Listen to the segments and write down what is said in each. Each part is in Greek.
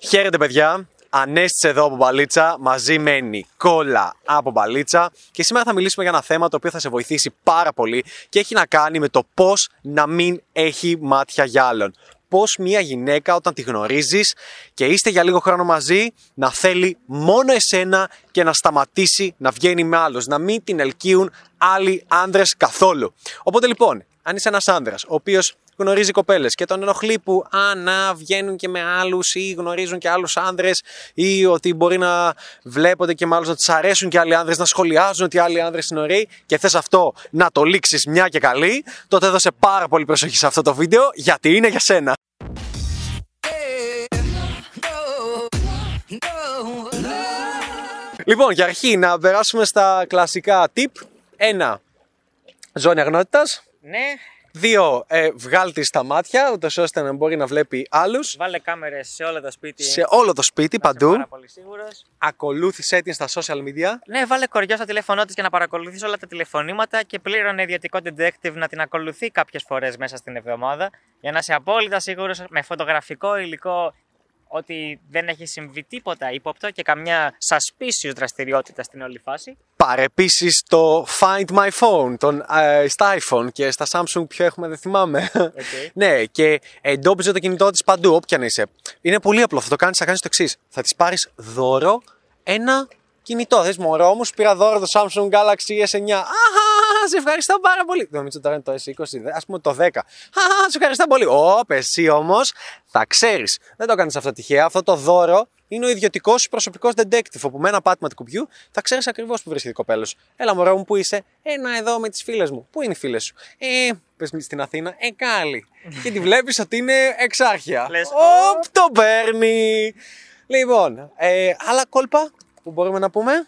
Χαίρετε παιδιά, Ανέστησε εδώ από Μπαλίτσα μαζί με Νικόλα από Μπαλίτσα και σήμερα θα μιλήσουμε για ένα θέμα το οποίο θα σε βοηθήσει πάρα πολύ και έχει να κάνει με το πώς να μην έχει μάτια για άλλον. Πώς μια γυναίκα όταν τη γνωρίζεις και είστε για λίγο χρόνο μαζί να θέλει μόνο εσένα και να σταματήσει να βγαίνει με άλλους, να μην την ελκύουν άλλοι άνδρες καθόλου. Οπότε λοιπόν, αν είσαι ένας άνδρας ο οποίος γνωρίζει κοπέλες και τον ενοχλεί που α, να βγαίνουν και με άλλους ή γνωρίζουν και άλλους άνδρες ή ότι μπορεί να βλέπονται και με άλλου να του αρέσουν και άλλοι άνδρες, να σχολιάζουν ότι άλλοι άνδρες είναι ωραίοι και θες αυτό να το λήξεις μια και καλή, τότε έδωσε πάρα πολύ προσοχή σε αυτό το βίντεο γιατί είναι για σένα. Λοιπόν, για αρχή να περάσουμε στα κλασικά tip. Ένα, ζώνη αγνότητας. Ναι, Δύο, ε, βγάλτε στα μάτια, ούτως ώστε να μπορεί να βλέπει άλλους. βάλε κάμερες σε όλο το σπίτι. Σε όλο το σπίτι, να είσαι παντού. Πάρα πολύ σίγουρος. Ακολούθησε την στα social media. Ναι, βάλε κοριό στο τηλέφωνό της για να παρακολουθείς όλα τα τηλεφωνήματα και πλήρωνε ιδιωτικό detective να την ακολουθεί κάποιες φορές μέσα στην εβδομάδα για να είσαι απόλυτα σίγουρος με φωτογραφικό υλικό ότι δεν έχει συμβεί τίποτα ύποπτο και καμιά suspicious δραστηριότητα στην όλη φάση. Πάρε επίσης το Find My Phone τον, ε, στα iPhone και στα Samsung ποιο έχουμε δεν θυμάμαι. Okay. ναι, και εντόπιζε το κινητό της παντού, όποια να είσαι. Είναι πολύ απλό. Θα το κάνεις, θα κάνεις το εξής. Θα της πάρεις δώρο ένα κινητό. Θες μωρό μου, σου πήρα δώρο το Samsung Galaxy S9. Αχα, σε ευχαριστώ πάρα πολύ. Δεν νομίζω τώρα είναι το S20, ας πούμε το 10. Αχα, σε ευχαριστώ πολύ. Ωπ, εσύ όμως θα ξέρεις. Δεν το κάνεις αυτό τυχαία. Αυτό το δώρο είναι ο ιδιωτικός σου προσωπικός detective. Όπου με ένα πάτημα του κουμπιού θα ξέρεις ακριβώς που βρίσκεται η κοπέλα σου. Έλα, μωρό μου, πού είσαι; Ένα εδώ με τις φίλες μου. Πού είναι οι φίλες σου; Ε, πες στην Αθήνα. Ε, κάλλη. και τη βλέπεις ότι είναι εξάρχεια. Λες, Οπ, το παίρνει. Λοιπόν, ε, άλλα κόλπα που μπορούμε να πούμε;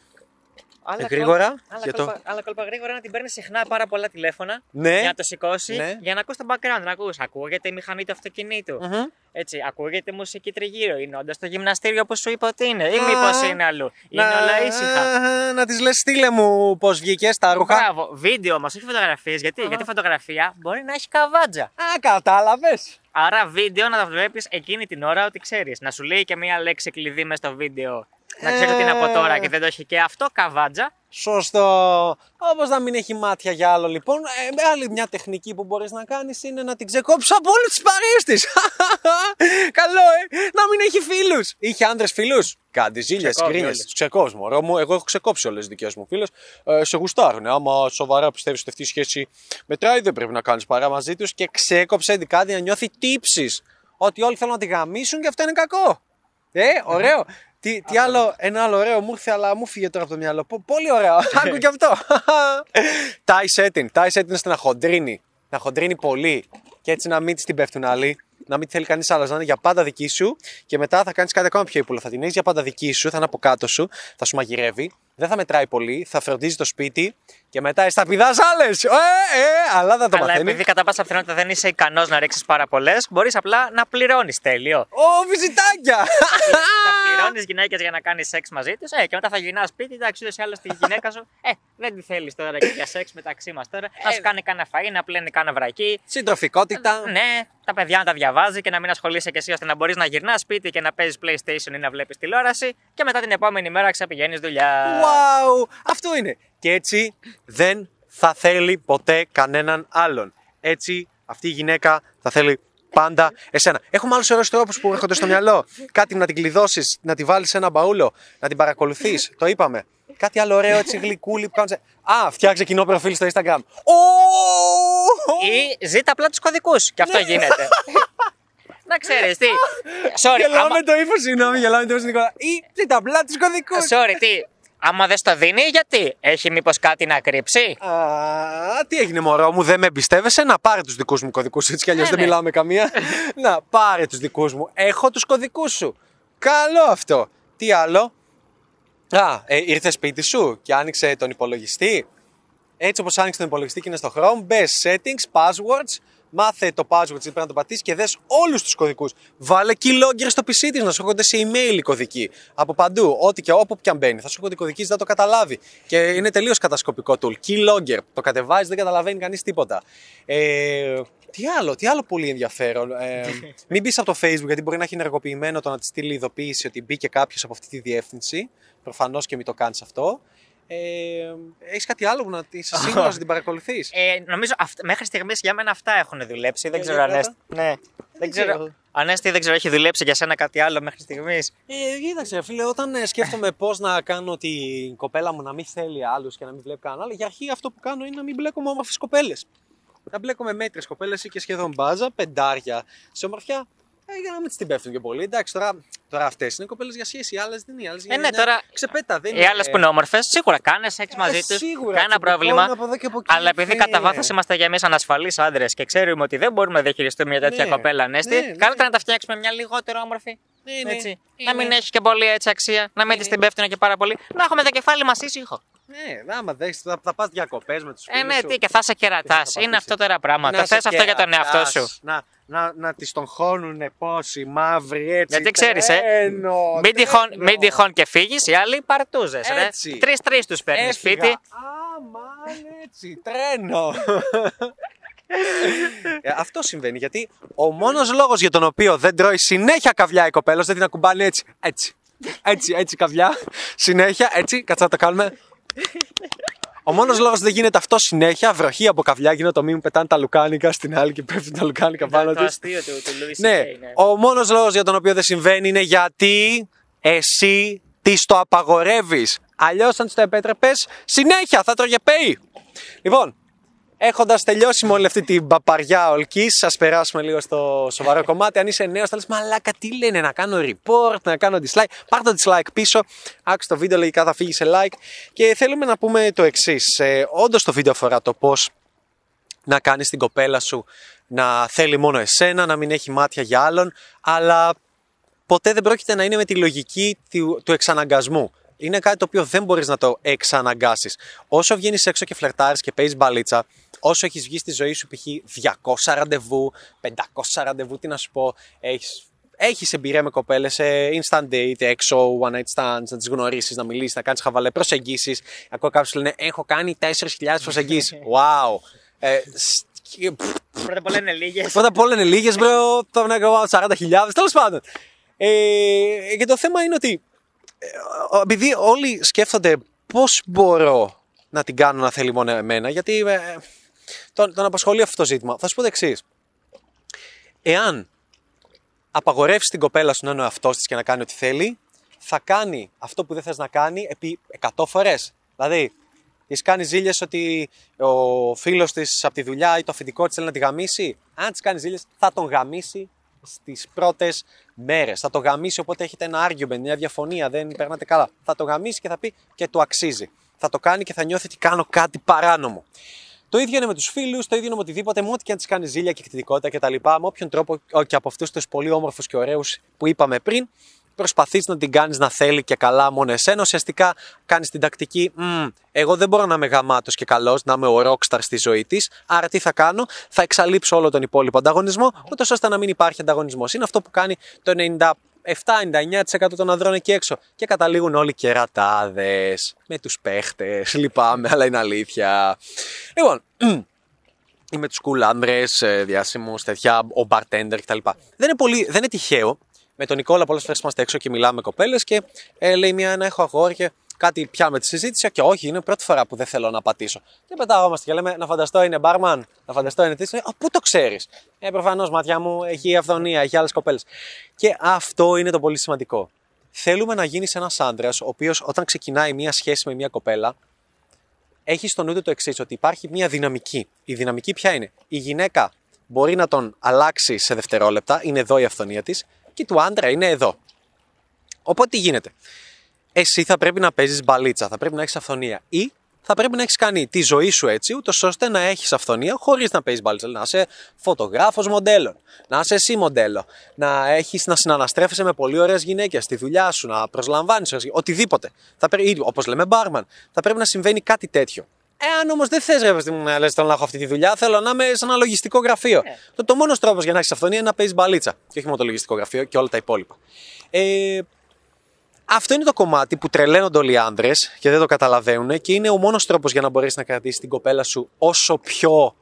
Άλλα γρήγορα, κόλπα- Άλλα, για το- κόλπα, άλλα κόλπα γρήγορα να την παίρνει συχνά πάρα πολλά τηλέφωνα Ναι. για να το σηκώσει Ναι. για να ακούς το background. Να ακούς. Ακούγεται η μηχανή του αυτοκινήτου. Μμμ. Έτσι, ακούγεται μουσική τριγύρω. Είναι όντω το γυμναστήριο που σου είπα ότι είναι, ή μήπως είναι αλλού. Είναι όλα ήσυχα. Να, να της λες, στείλε μου πώς βγήκε τα ρούχα. Μπράβο, βίντεο μα, όχι φωτογραφίες. Γιατί; Γιατί φωτογραφία μπορεί να έχει καβάτζα. Α, κατάλαβες. Άρα βίντεο να τα βλέπεις εκείνη την ώρα ότι ξέρεις. Να σου λέει και μία λέξη κλειδί μες στο βίντεο. Να ξέρει ότι είναι από τώρα και δεν το έχει και αυτό καβάτζα. Σωστό. Όπως να μην έχει μάτια για άλλο, λοιπόν. Ε, άλλη μια τεχνική που μπορείς να κάνεις είναι να την ξεκόψεις από όλε τι παρέε της. Καλό, ε! Να μην έχει φίλους. Είχε άντρε φίλους; Κάντε ζήλια, Ξεκόβει κρίνε. όλες. Του ξεκόβει, μωρό μου. Εγώ έχω ξεκόψει όλες τις δικές μου φίλες. Ε, σε γουστάρουν. Άμα σοβαρά πιστεύεις ότι αυτή η σχέση μετράει, δεν πρέπει να κάνεις παρά μαζί τους και ξεκόψε την κάτι να νιώθει τύψεις. Ότι όλοι θέλουν να τη γαμίσουν και αυτό είναι κακό. Ε, ωραίο. Τι, τι άλλο, ένα άλλο ωραίο μου ήρθε, αλλά μου φύγε τώρα από το μυαλό. Πο- Πολύ ωραίο. Άκου και αυτό. Tie setting. Tie setting είναι να χοντρίνει. Να χοντρίνει πολύ. Και έτσι να μην της την πέφτουν άλλοι. Να μην τη θέλει κανείς άλλος. Να είναι για πάντα δική σου. Και μετά θα κάνεις κάτι ακόμα πιο ύπουλο. Θα την έχεις για πάντα δική σου. Θα είναι από κάτω σου. Θα σου μαγειρεύει. Δεν θα μετράει πολύ. Θα φροντίζει το σπίτι. Και μετά εσύ θα πηδάς άλλες. Ε, ε, αλλά δεν το Αλλά μαθαίνεις. επειδή κατά πάσα πιθανότητα δεν είσαι ικανός να ρίξει πάρα πολλές, μπορείς απλά να πληρώνεις τέλειο. Ω, βυζιτάκια! θα πληρώνεις γυναίκες για να κάνεις σεξ μαζί τους, ε, και μετά θα γυρνάς σπίτι, εντάξει, ούτως ή άλλως τη γυναίκα σου, ε, δεν τη θέλεις τώρα και για σεξ μεταξύ μας τώρα. Να σου κάνει κάνα φαΐ, να πλένει κάνα βρακί. Συντροφικότητα. Ναι, τα παιδιά να τα διαβάζει και να μην ασχολείσαι και εσύ ώστε να μπορείς να γυρνάς σπίτι και να παίζεις PlayStation ή να βλέπεις τηλεόραση και μετά την επόμενη μέρα ξαπηγαίνει δουλειά. Wow! Αυτό είναι. Και έτσι δεν θα θέλει ποτέ κανέναν άλλον. Έτσι αυτή η γυναίκα θα θέλει πάντα εσένα. Έχουμε άλλους ωραίους τρόπους που έρχονται στο μυαλό. Κάτι να την κλειδώσεις, να τη βάλεις σε ένα μπαούλο, να την παρακολουθείς. Το είπαμε. Κάτι άλλο ωραίο έτσι γλυκούλι που κάνεις... Α, φτιάξε κοινό προφίλ στο Instagram. Ω! Ή ζήτα απλά τους κωδικούς. Και αυτό γίνεται. να ξέρεις τι. Sorry, Γελάω άμα- με το ύφος, συγγνώμη, γελάω με το ύφος Νικόλα. Ή ζήτα απλά τους κωδικούς. Sorry, τι. Άμα δεν στο δίνει, γιατί; Έχει μήπως κάτι να κρύψει; Α, τι έγινε μωρό μου, δεν με εμπιστεύεσαι, να πάρε τους δικούς μου κωδικούς, έτσι κι αλλιώς Ναι, δεν ναι. μιλάω με καμία. να, πάρε τους δικούς μου, έχω τους κωδικούς σου. Καλό αυτό. Τι άλλο; Α, ε, ήρθε σπίτι σου και άνοιξε τον υπολογιστή. Έτσι όπως άνοιξε τον υπολογιστή και είναι στο Chrome, μπε settings, passwords, Μάθε το password της, πρέπει να το πατήσεις και δες όλους τους κωδικούς. Βάλε keylogger στο PC της να σου έρχονται σε email οι κωδικοί. Από παντού, ό,τι και όπου και αν μπαίνει. Θα σου έρχονται οι κωδικοί, δεν θα το καταλάβει. Και είναι τελείως κατασκοπικό tool. Keylogger. Το κατεβάζεις, δεν καταλαβαίνει κανείς τίποτα. Ε, τι άλλο, τι άλλο πολύ ενδιαφέρον. Ε, μην μπεις από το Facebook, γιατί μπορεί να έχει ενεργοποιημένο το να της στείλει ειδοποίηση ότι μπήκε κάποιος από αυτή τη διεύθυνση. Προφανώς και μην το κάνεις αυτό. Ε, Έχεις κάτι άλλο που να είσαι σίγουρο να την παρακολουθείς; Ε, νομίζω αυ- μέχρι στιγμής για μένα αυτά έχουν δουλέψει. Δεν Για- ξέρω για αν κράτα. Έστη- Ναι. Δεν ξέρω. ξέρω. Ανέστη, δεν ξέρω, έχει δουλέψει για σένα κάτι άλλο μέχρι στιγμής. Ε, κοίταξε, φίλε, όταν ε, σκέφτομαι πώς να κάνω την κοπέλα μου να μην θέλει άλλους και να μην βλέπει κανέναν άλλο, για αρχή αυτό που κάνω είναι να μην μπλέκω με όμορφες κοπέλες. Να μπλέκω με μέτρε κοπέλες ή και σχεδόν μπάζα, πεντάρια σε ομορφιά. Ε, για να μην τις την πέφτουν και πολύ. Εντάξει, τώρα, τώρα αυτές είναι κοπέλες για σχέση, οι άλλες δεν είναι. οι άλλες για Ε, ναι, μια τώρα- Ξεπέτα, δεν Οι άλλες που είναι όμορφες, σίγουρα κάνε σεξ μαζί Ε, τους. σίγουρα, Κανένα τσιμπικώνω πρόβλημα. από εδώ και από εκεί, Αλλά επειδή φίλε. κατά βάθος είμαστε για εμείς ανασφαλείς άντρες και ξέρουμε ότι δεν μπορούμε να διαχειριστούμε μια τέτοια Ναι, κοπέλα, Ανέστη, ναι, ναι. καλύτερα να τα φτιάξουμε μια λιγότερο όμορφη. Ναι, ναι. Έτσι. Είναι. Να μην έχει και πολύ έτσι αξία, να μην τη την πέφτουν και πάρα πολύ. Να έχουμε το κεφάλι μας ήσυχο. Ναι, άμα δέχεσαι, θα, θα πας διακοπέ με τους φίλους. Ε, ναι, τι, και θα σε κερατάς. θα Είναι πατήσεις. αυτό τώρα πράγματα. Θες αυτό για τον εαυτό σου. Να, να, να τη τον χώνουν πόσοι μαύροι έτσι. Γιατί ξέρεις, ε, τρένο, Μην τυχόν, τρένο. μην τυχόν και φύγεις, οι άλλοι παρτούζες. Έτσι. Τρει-τρει τους παίρνεις Έφυγα. σπίτι. Αμάν έτσι, τρένο. Ε, αυτό συμβαίνει γιατί ο μόνος λόγος για τον οποίο δεν τρώει συνέχεια καβλιά η κοπέλα δεν την ακουμπάνει έτσι. Έτσι. Έτσι, έτσι καβλιά. Συνέχεια, έτσι. Κάτσε να το κάνουμε. Ο μόνος λόγος δεν γίνεται αυτό συνέχεια, βροχή από καβλιά, γίνεται το μη μου πετάνε τα λουκάνικα στην άλλη και πέφτουν τα λουκάνικα πάνω Το τη. αστείο του, του Louis Ναι, CK, ναι. ο μόνος λόγος για τον οποίο δεν συμβαίνει είναι γιατί εσύ τη το απαγορεύεις. Αλλιώς, αν της το επέτρεπες, συνέχεια θα τρώγε πέι. Λοιπόν, έχοντας τελειώσει με όλη αυτή την παπαριά ολική, σας περάσουμε λίγο στο σοβαρό κομμάτι. Αν είσαι νέος, θα λε μαλάκα, τι λένε, να κάνω report, να κάνω dislike. Πάρ το dislike πίσω, άκουσε το βίντεο, λογικά θα φύγεις σε like. Και θέλουμε να πούμε το εξής. Ε, Όντως το βίντεο αφορά το πώς να κάνεις την κοπέλα σου να θέλει μόνο εσένα, να μην έχει μάτια για άλλον, αλλά ποτέ δεν πρόκειται να είναι με τη λογική του, του εξαναγκασμού. Είναι κάτι το οποίο δεν μπορείς να το εξαναγκάσεις. Όσο βγαίνεις έξω και φλερτάρεις και παίζεις μπαλίτσα, όσο έχεις βγει στη ζωή σου π.χ. 200 ραντεβού, 500 ραντεβού, τι να σου πω, έχεις έχεις εμπειρία με κοπέλες σε instant date, έξω, one night stands, να τις γνωρίσεις, να μιλήσεις, να κάνεις χαβαλέ προσεγγίσεις. Ακούω κάποιους λένε: Έχω κάνει 4.000 προσεγγίσεις. wow. Ε, σ- και- πφ, Πρώτα απ' όλα είναι λίγες. Πρώτα απ' όλα είναι λίγες, bro. Τώρα να κάνω 40.000. Τέλος πάντων. Ε, και το θέμα είναι ότι ε, επειδή όλοι σκέφτονται πώς μπορώ να την κάνω να θέλει μόνο εμένα, γιατί ε, τον, τον απασχολεί αυτό το ζήτημα. Θα σου πω το εξής. Εάν απαγορεύσεις την κοπέλα σου να είναι ο εαυτός της και να κάνει ό,τι θέλει, θα κάνει αυτό που δεν θες να κάνει επί 100 φορές. Δηλαδή, τη κάνει ζήλιες ότι ο φίλος της από τη δουλειά ή το αφεντικό της θέλει να τη γαμίσει. Αν της κάνεις ζήλιες, θα τον γαμίσει στις πρώτες μέρες. Θα το γαμίσει οπότε έχετε ένα argument, μια διαφωνία, δεν περνάτε καλά. Θα το γαμίσει και θα πει και του αξίζει. Θα το κάνει και θα νιώθει ότι κάνω κάτι παράνομο. Το ίδιο είναι με τους φίλους, το ίδιο είναι με οτιδήποτε, με ό,τι και αν της κάνει ζήλια και εκτιτικότητα κτλ. Με όποιον τρόπο και από αυτούς τους πολύ όμορφους και ωραίους που είπαμε πριν, προσπαθείς να την κάνεις να θέλει και καλά μόνο εσένα. Ουσιαστικά κάνεις την τακτική, «Μμ, εγώ δεν μπορώ να είμαι γαμάτος και καλός, να είμαι ο rockstar στη ζωή της. Άρα τι θα κάνω, θα εξαλείψω όλο τον υπόλοιπο ανταγωνισμό, ούτως ώστε να μην υπάρχει ανταγωνισμός. Είναι αυτό που κάνει το 97-99% των ανδρών εκεί έξω. Και καταλήγουν όλοι κερατάδες με τους παίχτες. Λυπάμαι, αλλά είναι αλήθεια. Λοιπόν, ή με τους cool άντρε, διάσημους, τέτοια, ο bartender κτλ. Δεν είναι, πολύ, δεν είναι τυχαίο. Με τον Νικόλα, πολλές φορές είμαστε έξω και μιλάμε με κοπέλες και ε, λέει μια να έχω αγόρι και κάτι πιάμε τη συζήτηση. Και όχι, είναι η πρώτη φορά που δεν θέλω να πατήσω. Και πετάγόμαστε και λέμε να φανταστώ είναι barman, να φανταστώ είναι τι. Α, πού το ξέρεις; Ε, προφανώς, ματιά μου έχει αυθονία, έχει άλλες κοπέλες. Και αυτό είναι το πολύ σημαντικό. Θέλουμε να γίνεις ένας άντρας, ο οποίος όταν ξεκινάει μια σχέση με μια κοπέλα, έχει στο νου του το εξής, ότι υπάρχει μια δυναμική. Η δυναμική ποια είναι; Η γυναίκα μπορεί να τον αλλάξει σε δευτερόλεπτα, είναι εδώ η αυθονία της, και του άντρα είναι εδώ. Οπότε τι γίνεται; Εσύ θα πρέπει να παίζεις μπαλίτσα, θα πρέπει να έχεις αυθονία. Ή θα πρέπει να έχεις κάνει τη ζωή σου έτσι, ούτως ώστε να έχεις αυθονία χωρίς να παίζεις μπαλίτσα. Να είσαι φωτογράφος μοντέλων, να είσαι εσύ μοντέλο, να, έχεις, να συναναστρέφεσαι με πολύ ωραίες γυναίκες στη δουλειά σου, να προσλαμβάνεις οτιδήποτε. Θα πρέπει, όπως λέμε, μπάρμαν. Θα πρέπει να συμβαίνει κάτι τέτοιο. Εάν όμως δεν θες, ρε παιδί μου, να λες: Θέλω να έχω αυτή τη δουλειά, θέλω να είμαι σε ένα λογιστικό γραφείο. Ναι. Το, το μόνος τρόπος για να έχεις αυθονία είναι να παίζεις μπαλίτσα. Και όχι μόνο το λογιστικό γραφείο και όλα τα υπόλοιπα. Ε, αυτό είναι το κομμάτι που τρελαίνονται όλοι οι άνδρε και δεν το καταλαβαίνουν και είναι ο μόνος τρόπος για να μπορέσεις να κρατήσεις την κοπέλα σου όσο πιο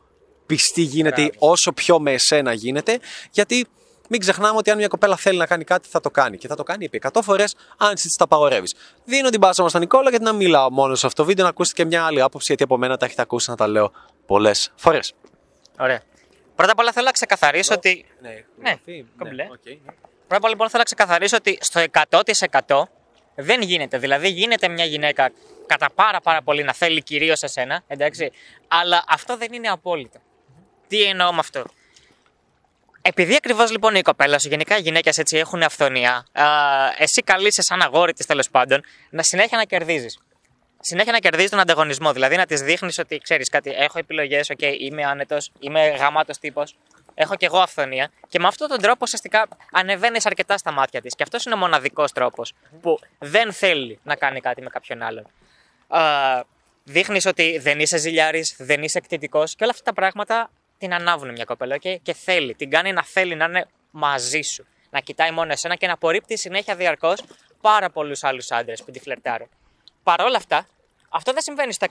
πιστή γίνεται, ή όσο πιο με εσένα γίνεται. Γιατί μην ξεχνάμε ότι αν μια κοπέλα θέλει να κάνει κάτι, θα το κάνει. Και θα το κάνει επί 100 φορές, αν εσύ της τα απαγορεύεις. Δίνω την πάσα μας στον Νικόλα γιατί να μιλάω μόνο σε αυτό το βίντεο, να ακούσετε και μια άλλη άποψη, γιατί από μένα τα έχετε ακούσει να τα λέω πολλές φορές. Ωραία. Πρώτα απ' όλα θέλω να ξεκαθαρίσω ότι. Ναι, Ναι, κομπλέ. Πρώτα απ' όλα λοιπόν θέλω να ξεκαθαρίσω ότι στο 100% δεν γίνεται. Δηλαδή γίνεται μια γυναίκα κατά πάρα πάρα πολύ να θέλει κυρίως εσένα, εντάξει. Αλλά αυτό δεν είναι απόλυτο. Τι εννοώ με αυτό; Επειδή ακριβώς λοιπόν η κοπέλα σου, γενικά οι γυναίκες έτσι έχουν αφθονία, α, εσύ καλείσαι σαν αγόρι της τέλος πάντων να συνέχεια να κερδίζεις. Συνέχεια να κερδίζεις τον ανταγωνισμό. Δηλαδή να της δείχνεις ότι ξέρεις κάτι, έχω επιλογές, οκ, είμαι άνετος, είμαι γαμάτος τύπος, έχω κι εγώ αυθονία. Και με αυτόν τον τρόπο ουσιαστικά ανεβαίνεις αρκετά στα μάτια της. Και αυτός είναι ο μοναδικός τρόπος που δεν θέλει να κάνει κάτι με κάποιον άλλον. Δείχνεις ότι δεν είσαι ζηλιάρης, δεν είσαι εκτιτικό και όλα αυτά τα πράγματα την ανάβουν μια κοπέλα okay? και θέλει. Την κάνει να θέλει να είναι μαζί σου. Να κοιτάει μόνο εσένα και να απορρίπτει συνέχεια διαρκώς πάρα πολλούς άλλους άντρες που τη φλερτάρουν. Παρ' όλα αυτά, αυτό δεν συμβαίνει στο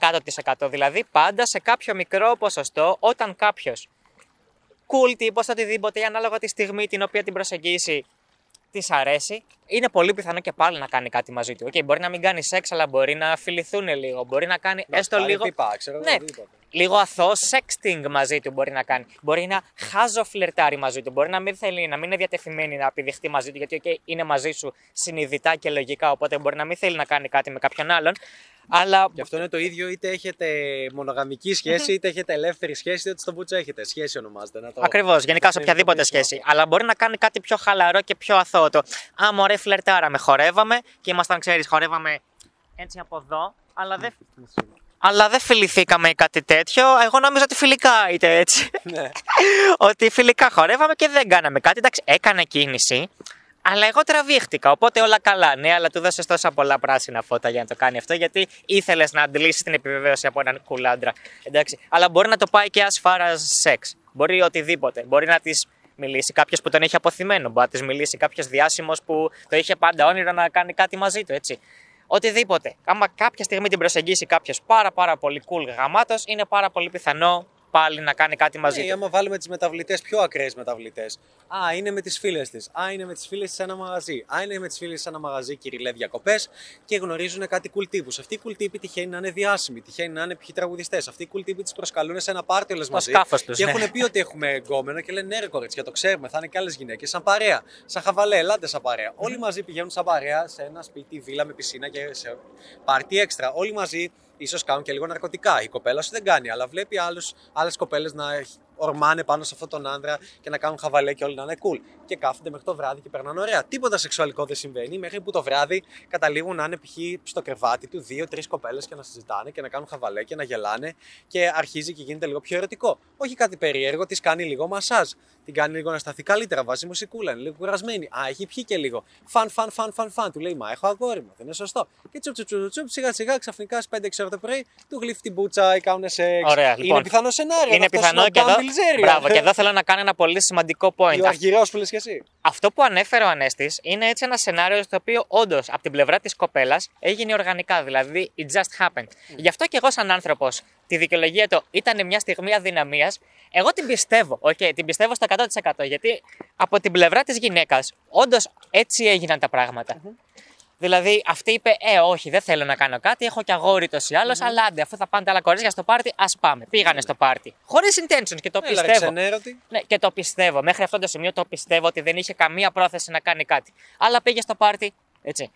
100%. Δηλαδή, πάντα σε κάποιο μικρό ποσοστό, όταν κάποιος cool τύπος, οτιδήποτε, ή ανάλογα τη στιγμή την οποία την προσεγγίσει, της αρέσει, είναι πολύ πιθανό και πάλι να κάνει κάτι μαζί του. Okay, μπορεί να μην κάνει σεξ, αλλά μπορεί να φιληθούν λίγο. Μπορεί να κάνει έστω λίγο. Τύπα, ξέρω, Ναι, λίγο αθώο sexting μαζί του μπορεί να κάνει. Μπορεί να χάζω φλερτάρει μαζί του. Μπορεί να μην θέλει, να μην είναι διατεθειμένη να επιδειχτεί μαζί του, γιατί okay, είναι μαζί σου συνειδητά και λογικά. Οπότε μπορεί να μην θέλει να κάνει κάτι με κάποιον άλλον. Αλλά Και αυτό είναι το ίδιο είτε έχετε μονογαμική σχέση, είτε έχετε ελεύθερη σχέση, είτε στο μπούτσο έχετε. Σχέση ονομάζεται. Να το... Ακριβώς, γενικά σε Είναι οποιαδήποτε το σχέση. Αλλά μπορεί να κάνει κάτι πιο χαλαρό και πιο αθώο. Το, Α, μωρέ, φλερτάραμε, χορεύαμε και ήμασταν, ξέρεις, χορεύαμε έτσι από εδώ, αλλά δεν. Αλλά δεν φιληθήκαμε ή κάτι τέτοιο. Εγώ νόμιζα ότι φιλικά είτε έτσι. Ναι. ότι φιλικά χορεύαμε και δεν κάναμε κάτι. Εντάξει, έκανε κίνηση. Αλλά εγώ τραβήχτηκα, οπότε όλα καλά. Ναι, αλλά του δώσες τόσα πολλά πράσινα φώτα για να το κάνει αυτό, γιατί ήθελες να αντλήσεις την επιβεβαίωση από έναν κουλάντρα. Εντάξει. Αλλά μπορεί να το πάει και as far as sex. Μπορεί οτιδήποτε. Μπορεί να της μιλήσει κάποιος που τον έχει αποθυμένο. Μπορεί να της μιλήσει κάποιος διάσημος που το είχε πάντα όνειρο να κάνει κάτι μαζί του, έτσι. Οτιδήποτε. Άμα κάποια στιγμή την προσεγγίσει κάποιος πάρα πάρα πολύ cool γαμάτος, είναι πάρα πολύ πιθανό πάλι να κάνει κάτι μαζί Ναι, του. άμα βάλουμε τις μεταβλητές, πιο ακραίες μεταβλητές. Α, είναι με τις φίλες της. Α, είναι με τις φίλες της σε ένα μαγαζί. Α, είναι με τις φίλες σε ένα μαγαζί, κυριλέ διακοπές και γνωρίζουν κάτι cool τύπου. Αυτοί οι cool τύποι τυχαίνει να είναι διάσημοι, τυχαίνει να είναι ποιοι τραγουδιστές. Αυτοί οι cool τύποι τις προσκαλούν σε ένα πάρτι όλες μαζί. σκάφος τους, και ναι. έχουν πει ότι έχουμε εγκόμενο και λένε ναι, ρε κορίτσια, το ξέρουμε, θα είναι και άλλες γυναίκες. Σαν παρέα. Σαν χαβαλέ, ελάτε σαν παρέα. Όλοι μαζί πηγαίνουν σαν παρέα σε ένα σπίτι, βίλα με πισίνα και σε πάρτι έξτρα. Όλοι μαζί ίσως κάνουν και λίγο ναρκωτικά. Η κοπέλα σου δεν κάνει, αλλά βλέπει άλλες κοπέλες να ορμάνε πάνω σε αυτόν τον άνδρα και να κάνουν χαβαλέ και όλοι να είναι cool. Και κάθονται μέχρι το βράδυ και περνάνε ωραία. Τίποτα σεξουαλικό δεν συμβαίνει μέχρι που το βράδυ καταλήγουν να είναι π.χ. στο κρεβάτι του δύο-τρει κοπέλες και να συζητάνε και να κάνουν χαβαλέ και να γελάνε και αρχίζει και γίνεται λίγο πιο ερωτικό. Όχι κάτι περίεργο, τη κάνει λίγο μασάζ. Την κάνει λίγο να σταθεί καλύτερα, βάζει μουσικούλα, είναι λίγο κουρασμένη. Α, έχει πιει και λίγο. Φαν, φαν, φαν, φαν, φαν. Του λέει Μα έχω αγόρι μου, δεν είναι σωστό. Και τσουπ, τσουπ, τσουπ, τσουπ, σιγά σιγά ξαφνικά στις 6 ώρα το πρωί του γλύφει την μπούτσα ή κάνουν σεξ. Ωραία, είναι λοιπόν. πιθανό σενάριο. Είναι αυτός πιθανό ο και εδώ. Dan Bilzerian. Μπράβο, και εδώ θέλω να κάνω ένα πολύ σημαντικό point. Ο αργυρός που λες και εσύ. Αυτό που ανέφερε ο Ανέστης είναι έτσι ένα σενάριο στο οποίο όντως από την πλευρά της κοπέλας έγινε οργανικά. Δηλαδή, it just happened. Γι' αυτό και εγώ, σαν άνθρωπος, τη δικαιολογία του ήταν μια στιγμή αδυναμίας. Εγώ την πιστεύω. Okay, την πιστεύω στο 100%. Γιατί από την πλευρά της γυναίκας, όντως έτσι έγιναν τα πράγματα. Δηλαδή, αυτή είπε: Ε, όχι, δεν θέλω να κάνω κάτι. Έχω κι αγόρι τόσοι άλλω. Αλλά άντε, αφού θα πάνε τα άλλα κορίτσια στο πάρτι, ας πάμε. Πήγανε στο πάρτι. Χωρίς intentions και το Έλα, ρε, πιστεύω. ξενέρωτη. Ναι, και το πιστεύω. Μέχρι αυτό το σημείο το πιστεύω ότι δεν είχε καμία πρόθεση να κάνει κάτι. Αλλά πήγε στο πάρτι, έτσι.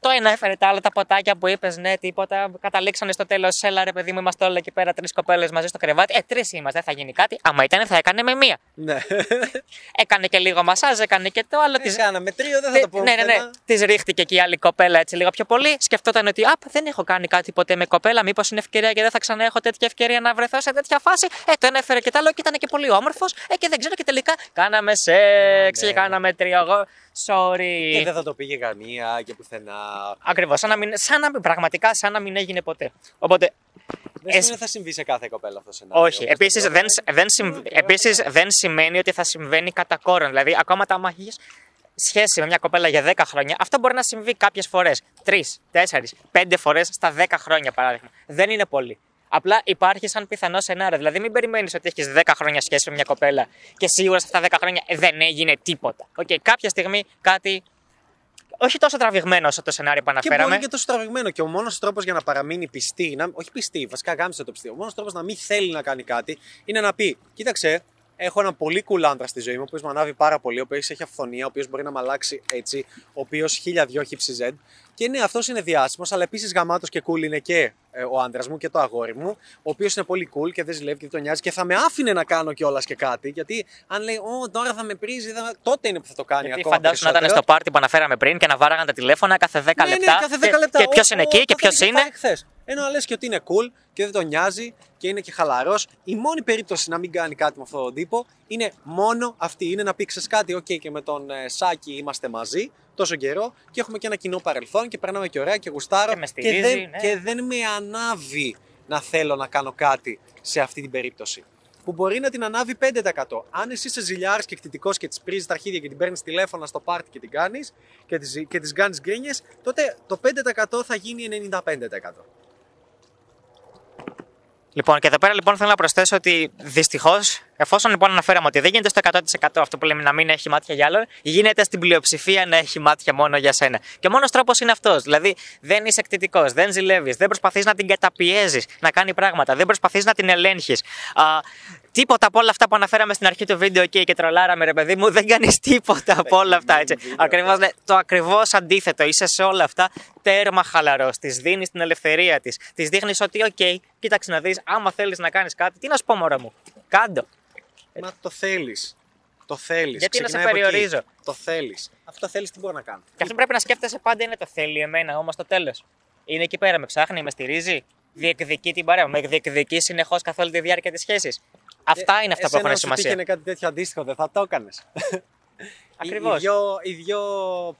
Το ένα έφερε τα άλλα τα ποτάκια που είπες, ναι, τίποτα. Καταλήξανε στο τέλος. Έλα, ρε παιδί μου, είμαστε όλοι εκεί πέρα, τρεις κοπέλες μαζί στο κρεβάτι. Ε, τρεις είμαστε, δεν θα γίνει κάτι. Άμα ήταν, θα έκανε με μία. Ναι. Έκανε και λίγο μασάζ, έκανε και το άλλο. Τι Της... κάναμε, τρίο δεν θα το πω. ναι, ναι, ναι. Τη ρίχτηκε και η άλλη κοπέλα έτσι λίγο πιο πολύ. Σκεφτόταν ότι απ, δεν έχω κάνει κάτι ποτέ με κοπέλα. Μήπως είναι ευκαιρία και δεν θα ξανά έχω τέτοια ευκαιρία να βρεθώ σε τέτοια φάση. Ε, το ένα έφερε και το άλλο και ήταν και πολύ όμορφος. Ε, και δεν ξέρω και τελικά κάναμε σεξ Ναι. και κάναμε τρίο. Εγώ, sorry. Και δεν θα το πήγε καμία και πουθενά. Ακριβώς. Σαν, να μην- σαν να μην- πραγματικά σαν να μην έγινε ποτέ. Οπότε, Δεν Δεν Εσ- σημαίνει ότι θα συμβεί σε κάθε κοπέλα αυτό το σενάριο. Όχι. Όπως Επίσης το δεν, λέω. δεν, συμ- επίσης, δεν σημαίνει ότι θα συμβαίνει κατά κόρον. Δηλαδή, ακόμα άμα έχει σχέση με μια κοπέλα για 10 χρόνια, αυτό μπορεί να συμβεί κάποιες φορές. 3, 4, 5 φορές στα 10 χρόνια παράδειγμα. Δεν είναι πολύ. Απλά υπάρχει σαν πιθανό σενάριο. Δηλαδή, μην περιμένεις ότι έχεις 10 χρόνια σχέση με μια κοπέλα και σίγουρα σε αυτά τα 10 χρόνια δεν έγινε τίποτα. Οκ, κάποια στιγμή κάτι. Όχι τόσο τραβηγμένο όσο το σενάριο που Και μπορεί αναφέραμε. και τόσο τραβηγμένο. Και ο μόνος τρόπος για να παραμείνει πιστή, να, όχι πιστή, βασικά γάμησε το πιστή. Ο μόνος τρόπος να μην θέλει να κάνει κάτι είναι να πει: Κοίταξε, έχω έναν πολύ cool άντρα στη ζωή μου, ο οποίος με ανάβει πάρα πολύ, ο οποίος έχει αφθονία, ο οποίος μπορεί να με αλλάξει έτσι, ο οποίος χίλια δυο χ ψ ζ. Και ναι, αυτός είναι διάσημος, αλλά επίσης γαμάτος και cool είναι και ε, ο άντρας μου και το αγόρι μου, ο οποίος είναι πολύ cool και δεν ζηλεύει και δεν τον νοιάζει και θα με άφηνε να κάνω κιόλας και κάτι. Γιατί αν λέει, Ω, τώρα θα με πρήζει, θα... τότε είναι που θα το κάνει Γιατί ακόμα. φαντάσου να ήταν περισσότερο. στο πάρτι που αναφέραμε πριν και να βάραγαν τα τηλέφωνα κάθε 10 Ναι, ναι, λεπτά. κάθε 10 και- λεπτά. Και, ποιος Ω, είναι ω, εκεί και τότε ποιος είχε είναι. Φάει χθες. Ενώ λες και ότι είναι cool και δεν τον νοιάζει και είναι και χαλαρός. Η μόνη περίπτωση να μην κάνει κάτι με αυτόν τον τύπο είναι μόνο αυτή. Είναι να πει ξέρεις κάτι, οκ, και με τον ε, Σάκη είμαστε μαζί τόσο καιρό και έχουμε και ένα κοινό παρελθόν και περνάμε και ωραία και γουστάρω. Και με στηρίζει, δεν, ναι. και δεν με ανάβει να θέλω να κάνω κάτι σε αυτή την περίπτωση. Που μπορεί να την ανάβει 5%. Αν εσύ είσαι ζηλιάρης και εκτιτικό και της πρίζεις τα αρχίδια και την παίρνεις τηλέφωνα στο πάρτι και την κάνεις και τη και τις κάνεις γκρίνιες, τότε το 5% θα γίνει 95%. Λοιπόν, και εδώ πέρα λοιπόν θέλω να προσθέσω ότι δυστυχώς, εφόσον λοιπόν αναφέραμε ότι δεν γίνεται στο 100% αυτό που λέμε να μην έχει μάτια για άλλον, γίνεται στην πλειοψηφία να έχει μάτια μόνο για σένα. Και ο μόνος τρόπος είναι αυτός. Δηλαδή, δεν είσαι εκτιτικό, δεν ζηλεύεις, δεν προσπαθείς να την καταπιέζεις να κάνει πράγματα, δεν προσπαθείς να την ελέγχεις. Τίποτα από όλα αυτά που αναφέραμε στην αρχή του βίντεο okay, και τρολάραμε, ρε παιδί μου, δεν κάνεις τίποτα από όλα αυτά. Έτσι. βίντεο. Ακριβώς, ναι, το ακριβώς αντίθετο. Είσαι σε όλα αυτά τέρμα χαλαρός. Της δίνεις την ελευθερία της. Της δείχνεις ότι, οκ, κοίταξε να δεις, άμα θέλεις να κάνεις κάτι, τι να σου πω, μωρό μου. Κάντο. Μα το θέλεις. Το θέλεις. Γιατί να σε περιορίζω. Το θέλεις. Αυτό θέλεις, τι μπορώ να κάνω. Και αυτό πρέπει να σκέφτεσαι πάντα είναι το θέλει εμένα, όμως το τέλος. Είναι εκεί πέρα, με ψάχνει, με στηρίζει. Διεκδικεί την παρέα μου. Με διεκδικεί συνεχώς καθ' όλη τη διάρκεια της σχέσης. Αυτά είναι αυτά που έχουν Ε, Εσένα, αν σου σημασία. τύχαινε κάτι τέτοιο αντίστοιχο, δεν θα το έκανες. Ακριβώς. Οι δυο, οι δυο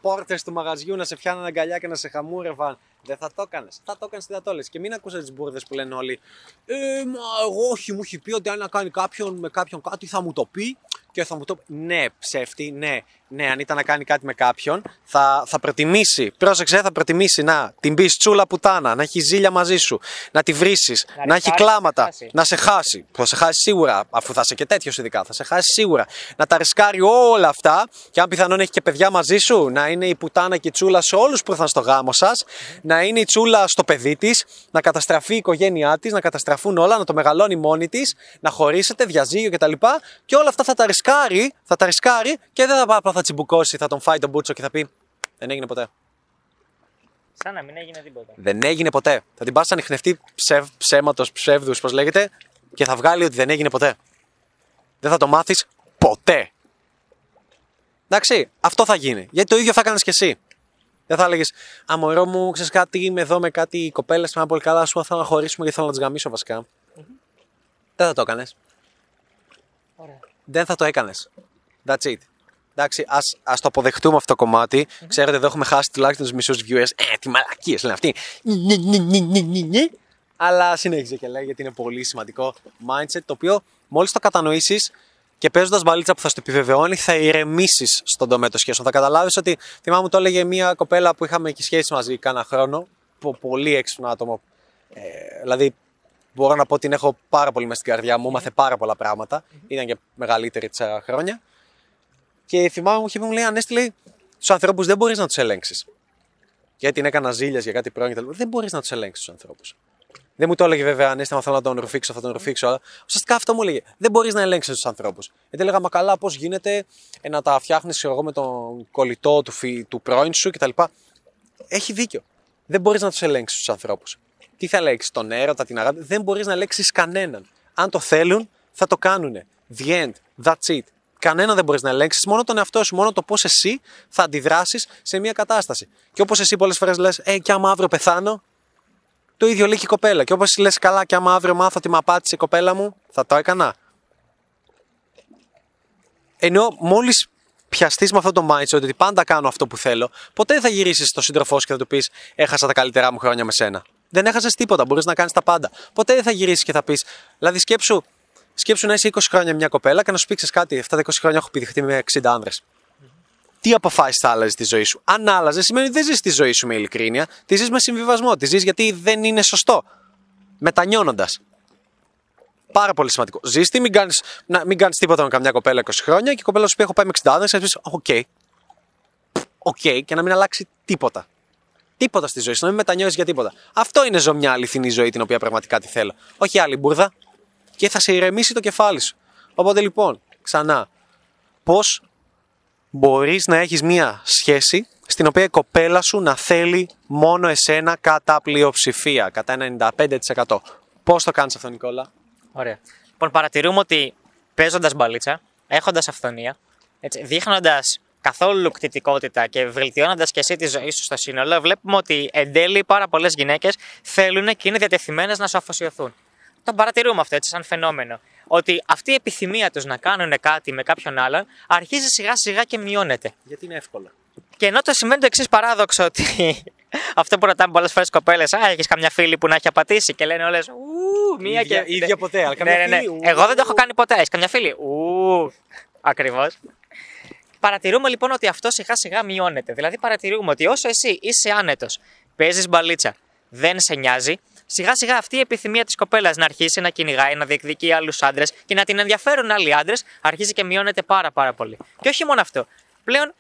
πόρτες του μαγαζιού να σε πιάνουν αγκαλιά και να σε χαμούρευαν. Δεν θα το έκανες. Θα το έκανες τι θα το λες. Και μην ακούσετε τις μπουρδες που λένε όλοι. Ε, μα εγώ όχι, μου έχει πει ότι αν να κάνει κάποιον με κάποιον κάτι θα μου το πει και θα μου το πει. Ναι, ψεύτη, ναι. Ναι, αν ήταν να κάνει κάτι με κάποιον, θα, θα προτιμήσει. Πρόσεξε, θα προτιμήσει να την πεις τσούλα πουτάνα, να έχεις ζήλια μαζί σου, να τη βρει, Να να, έχει ρισκάρει να σε κλάματα, χάσει. να σε χάσει. Θα σε χάσει σίγουρα, αφού θα είσαι και τέτοιος ειδικά. Θα σε χάσει σίγουρα. Να τα ρισκάρει όλα αυτά και αν πιθανόν έχει και παιδιά μαζί σου, να είναι η πουτάνα και η τσούλα σε όλους που ήρθαν στο γάμο σας, να είναι η τσούλα στο παιδί της, να καταστραφεί η οικογένειά της, να καταστραφούν όλα, να το μεγαλώνει μόνη της, να χωρίσετε, διαζύγιο κτλ. Και όλα αυτά θα τα ρισκάρει, θα τα ρισκάρει και δεν θα πάει απλά θα τσιμπουκώσει, θα τον φάει τον μπούτσο και θα πει Δεν έγινε ποτέ. Σαν να μην έγινε τίποτα. Δεν έγινε ποτέ. Θα την πας ανοιχνευτεί ψευ, ψέματος, ψεύδους, πώς λέγεται, και θα βγάλει ότι δεν έγινε ποτέ. Δεν θα το μάθεις ποτέ. Εντάξει, αυτό θα γίνει. Γιατί το ίδιο θα έκανες κι εσύ. Δεν θα έλεγες Α, μωρό μου, ξέρεις κάτι, είμαι εδώ με κάτι κοπέλες που είναι πολύ καλά, σου θέλω να χωρίσουμε γιατί θέλω να τις γαμίσω βασικά. Δεν θα το έκανες. Ωραία. Δεν θα το έκανες. That's it. Εντάξει, ας, ας το αποδεχτούμε αυτό το κομματι Ξέρετε, εδώ έχουμε χάσει τουλάχιστον του μισού viewers. Ε, τι μαλακίες λένε αυτοί. Νι, νι, νι, νι, νι, νι. Αλλά συνέχιζε και λέει γιατί είναι πολύ σημαντικό mindset το οποίο μόλις το κατανοήσεις και παίζοντας μπαλίτσα που θα στο επιβεβαιώνει, θα ηρεμήσεις στον τομέα των σχέσεων. Θα καταλάβεις ότι θυμάμαι μου το έλεγε μια κοπέλα που είχαμε και σχέση μαζί κάνα χρόνο. πο- Πολύ έξυπνο άτομο. Ε, δηλαδή, μπορώ να πω ότι την έχω πάρα πολύ μέσα στην καρδιά μου. Μάθε πάρα πολλά πράγματα. Ήταν και μεγαλύτερη τη χρόνια. Και θυμάμαι μου είχε πει, μου λέει Ανέστη, λέει, του ανθρώπους δεν μπορείς να τους ελέγξεις. Γιατί την έκανα ζήλιας για κάτι πρώην κτλ. Δεν μπορείς να τους ελέγξεις τους ανθρώπους. Δεν μου το έλεγε βέβαια Ανέστη, αν θέλω να τον ρουφήξω, θα τον ρουφήξω. Αλλά ουσιαστικά αυτό μου έλεγε. Δεν μπορείς να ελέγξεις τους ανθρώπους. Γιατί έλεγα, Μα καλά, πώς γίνεται ε, να τα φτιάχνεις εγώ με τον κολλητό του, φι, του πρώην σου κτλ. Έχει δίκιο. Δεν μπορείς να τους ελέγξεις τους ανθρώπους. Τι θα ελέγξεις, τον έρωτα, την αγάπη. Δεν μπορείς να ελέγξεις κανέναν. Αν το θέλουν, θα το κάνουν. The end. That's it. Κανένα δεν μπορείς να ελέγξεις, μόνο τον εαυτό σου, μόνο το πώς εσύ θα αντιδράσεις σε μια κατάσταση. Και όπως εσύ πολλές φορές λες, Ε, και άμα αύριο πεθάνω, το ίδιο λέει και η κοπέλα. Και όπως λες, καλά, και άμα αύριο μάθω ότι με απάτησε η κοπέλα μου, θα το έκανα. Ενώ μόλις πιαστείς με αυτό το mindset ότι πάντα κάνω αυτό που θέλω, ποτέ δεν θα γυρίσεις στον σύντροφός σου και θα του πεις: Έχασα τα καλύτερά μου χρόνια με σένα. Δεν έχασες τίποτα. Μπορείς να κάνεις τα πάντα. Ποτέ δεν θα γυρίσεις και θα πεις. Δηλαδή, σκέψου, σκέψου να είσαι 20 χρόνια μια κοπέλα και να σου πει «Ξέρεις κάτι. Αυτά τα 20 χρόνια έχω πηδηχτεί με 60 άνδρες. Τι αποφάσεις θα άλλαζες τη ζωή σου; Αν άλλαζες, σημαίνει ότι δεν ζεις τη ζωή σου με ειλικρίνεια. Τη ζεις με συμβιβασμό. Τη ζεις γιατί δεν είναι σωστό. Μετανιώνοντας. Πάρα πολύ σημαντικό. Ζήσ' τη, μην κάνεις μην κάνεις τίποτα με καμιά κοπέλα 20 χρόνια και η κοπέλα σου πει: Έχω πάει με 60 άνδρες. Και πεις: Ok. Ok, και να μην αλλάξει τίποτα. Τίποτα στη ζωή σου, να μην μετανιώσεις για τίποτα. Αυτό είναι ζω μια αληθινή ζωή την οποία πραγματικά τη θέλω. Όχι άλλη μπούρδα. Και θα σε ηρεμήσει το κεφάλι σου. Οπότε λοιπόν, ξανά, πώς μπορείς να έχεις μια σχέση στην οποία η κοπέλα σου να θέλει μόνο εσένα κατά πλειοψηφία, κατά 95%. Πώς το κάνεις αυτό, Νικόλα; Ωραία. Λοιπόν, παρατηρούμε ότι παίζοντας μπαλίτσα, έχοντας αυθονία, δείχνοντας καθόλου κτητικότητα και βελτιώνοντας και εσύ τη ζωή σου στο σύνολο, βλέπουμε ότι εν τέλει πάρα πολλές γυναίκες θέλουν και είναι διατεθειμένες να σου αφοσιωθούν. Το παρατηρούμε αυτό έτσι, σαν φαινόμενο. Ότι αυτή η επιθυμία τους να κάνουν κάτι με κάποιον άλλον αρχίζει σιγά σιγά και μειώνεται. Γιατί είναι εύκολο. Και ενώ το σημαίνει το εξής παράδοξο, ότι αυτό που ρωτάμε πολλές φορές κοπέλες, Α, έχεις καμιά φίλη που να έχει απατήσει και λένε όλες, Ου, μία ίδια, και. ίδια ποτέ, αλλά καμιά ναι, ναι, ναι. φίλη, ου. Εγώ δεν το έχω κάνει ποτέ. Έχεις καμιά φίλη; Ου, ακριβώς. Παρατηρούμε λοιπόν ότι αυτό σιγά σιγά μειώνεται. Δηλαδή, παρατηρούμε ότι όσο εσύ είσαι άνετος, παίζεις μπαλίτσα, δεν σε νοιάζει, σιγά σιγά αυτή η επιθυμία της κοπέλας να αρχίσει να κυνηγάει, να διεκδικεί άλλους άντρες και να την ενδιαφέρουν άλλοι άντρες, αρχίζει και μειώνεται πάρα πάρα πολύ. Και όχι μόνο αυτό. Πλέον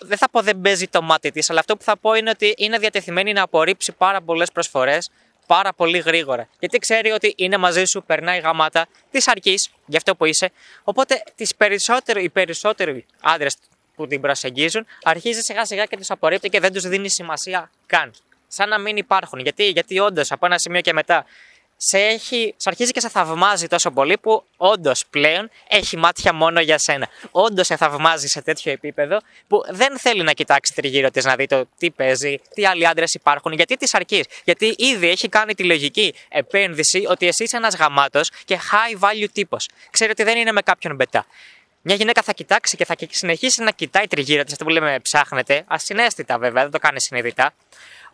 δεν θα πω δεν παίζει το μάτι της, αλλά αυτό που θα πω είναι ότι είναι διατεθειμένη να απορρίψει πάρα πολλές προσφορές πάρα πολύ γρήγορα. Γιατί ξέρει ότι είναι μαζί σου, περνάει γαμάτα, της αρκείς για αυτό που είσαι. Οπότε τις περισσότερο, οι περισσότεροι άντρες που την προσεγγίζουν αρχίζει σιγά σιγά και τους απορρίπτει και δεν τους δίνει σημασία καν. Σαν να μην υπάρχουν. Γιατί, γιατί όντως από ένα σημείο και μετά σε, έχει, σε αρχίζει και σε θαυμάζει τόσο πολύ που όντως πλέον έχει μάτια μόνο για σένα. Όντως σε θαυμάζει σε τέτοιο επίπεδο που δεν θέλει να κοιτάξει τριγύρω της να δει το τι παίζει, τι άλλοι άντρες υπάρχουν, γιατί της αρκείς. Γιατί ήδη έχει κάνει τη λογική επένδυση ότι εσύ είσαι ένας γαμάτος και high value τύπος. Ξέρει ότι δεν είναι με κάποιον μπετά. Μια γυναίκα θα κοιτάξει και θα συνεχίσει να κοιτάει τριγύρω της, αυτό που λέμε ψάχνεται, ασυναίσθητα βέβαια, δεν το κάνει συνειδητά,